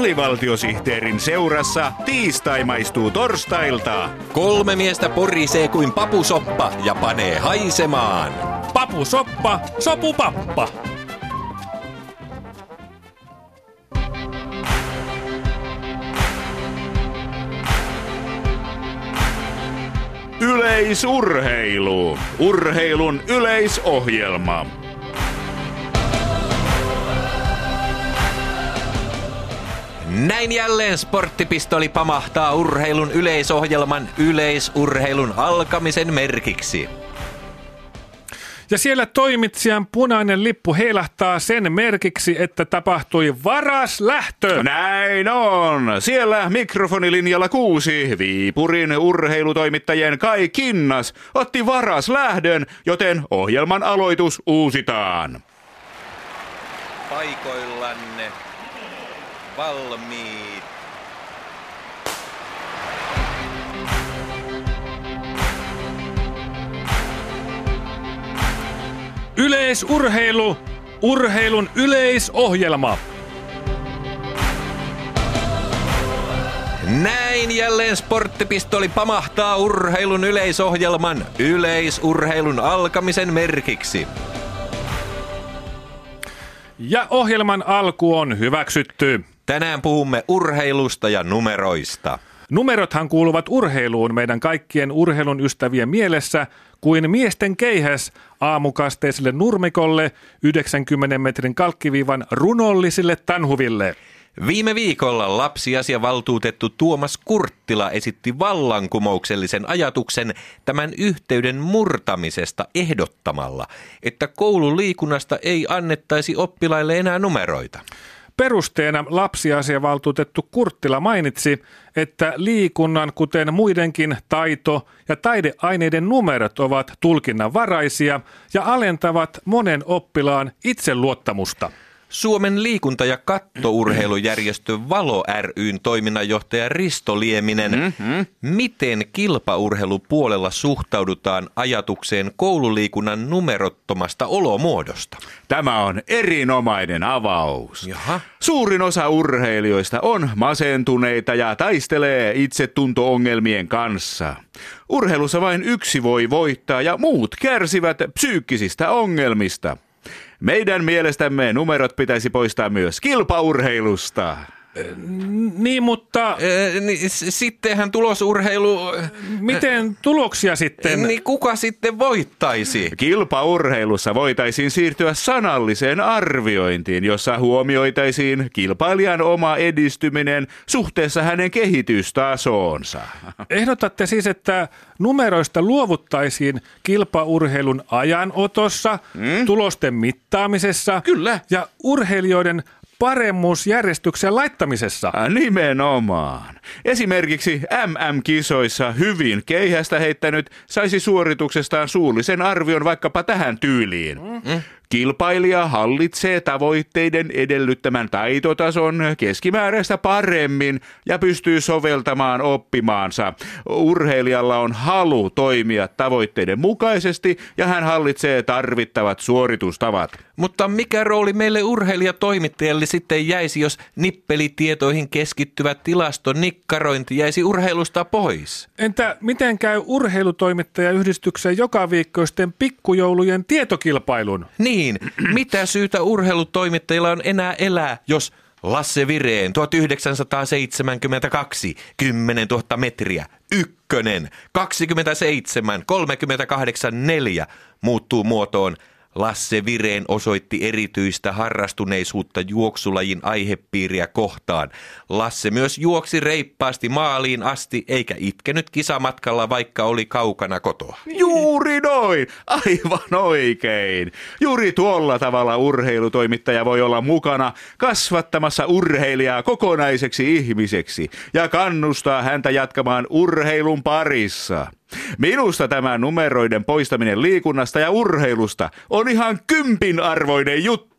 alivaltiosihteerin seurassa tiistai maistuu torstailta. Kolme miestä porisee kuin papusoppa ja panee haisemaan. Papusoppa, sopupappa. Yleisurheilu. Urheilun yleisohjelma. Näin jälleen sporttipistoli pamahtaa urheilun yleisohjelman yleisurheilun alkamisen merkiksi. Ja siellä toimitsijan punainen lippu heilahtaa sen merkiksi, että tapahtui varas lähtö. Näin on. Siellä mikrofonilinjalla kuusi Viipurin urheilutoimittajien Kai Kinnas otti varas lähdön, joten ohjelman aloitus uusitaan. Paikoillanne valmiit. Yleisurheilu, urheilun yleisohjelma. Näin jälleen sporttipistoli pamahtaa urheilun yleisohjelman yleisurheilun alkamisen merkiksi. Ja ohjelman alku on hyväksytty. Tänään puhumme urheilusta ja numeroista. Numerothan kuuluvat urheiluun meidän kaikkien urheilun ystävien mielessä kuin miesten keihäs aamukasteiselle nurmikolle 90 metrin kalkkiviivan runollisille tanhuville. Viime viikolla lapsiasiavaltuutettu Tuomas Kurttila esitti vallankumouksellisen ajatuksen tämän yhteyden murtamisesta ehdottamalla, että koululiikunnasta ei annettaisi oppilaille enää numeroita. Perusteena lapsiasiavaltuutettu Kurttila mainitsi, että liikunnan, kuten muidenkin taito- ja taideaineiden numerot ovat tulkinnanvaraisia ja alentavat monen oppilaan itseluottamusta. Suomen liikunta- ja kattourheilujärjestö Valo ryn toiminnanjohtaja Risto Lieminen. Mm-hmm. Miten kilpaurheilupuolella suhtaudutaan ajatukseen koululiikunnan numerottomasta olomuodosta? Tämä on erinomainen avaus. Jaha. Suurin osa urheilijoista on masentuneita ja taistelee itsetunto-ongelmien kanssa. Urheilussa vain yksi voi voittaa ja muut kärsivät psyykkisistä ongelmista. Meidän mielestämme numerot pitäisi poistaa myös kilpaurheilusta. Niin, mutta niin sittenhän tulosurheilu... miten tuloksia sitten? Niin kuka sitten voittaisi? Kilpaurheilussa voitaisiin siirtyä sanalliseen arviointiin, jossa huomioitaisiin kilpailijan oma edistyminen suhteessa hänen kehitystasoonsa. Ehdotatte siis, että numeroista luovuttaisiin kilpaurheilun ajanotossa, mm? tulosten mittaamisessa Kyllä. ja urheilijoiden paremmuusjärjestyksen laittamisessa. Ah, Nimenomaan. Esimerkiksi MM-kisoissa hyvin keihästä heittänyt saisi suorituksestaan suullisen arvion vaikkapa tähän tyyliin. Mm. Kilpailija hallitsee tavoitteiden edellyttämän taitotason keskimääräistä paremmin ja pystyy soveltamaan oppimaansa. Urheilijalla on halu toimia tavoitteiden mukaisesti ja hän hallitsee tarvittavat suoritustavat. Mutta mikä rooli meille urheilijatoimittajalle sitten jäisi, jos nippelitietoihin keskittyvä tilaston nikkarointi jäisi urheilusta pois? Entä miten käy urheilutoimittajayhdistyksen joka viikkoisten pikkujoulujen tietokilpailun? Niin, mitä syytä urheilutoimittajilla on enää elää, jos Lasse Vireen 1972, 10 000 metriä, ykkönen, 27, 38, 4 muuttuu muotoon Lasse Vireen osoitti erityistä harrastuneisuutta juoksulajin aihepiiriä kohtaan. Lasse myös juoksi reippaasti maaliin asti eikä itkenyt kisamatkalla, vaikka oli kaukana kotoa. Juuri noin, aivan oikein. Juuri tuolla tavalla urheilutoimittaja voi olla mukana kasvattamassa urheilijaa kokonaiseksi ihmiseksi ja kannustaa häntä jatkamaan urheilun parissa. Minusta tämä numeroiden poistaminen liikunnasta ja urheilusta on ihan kympin arvoinen juttu.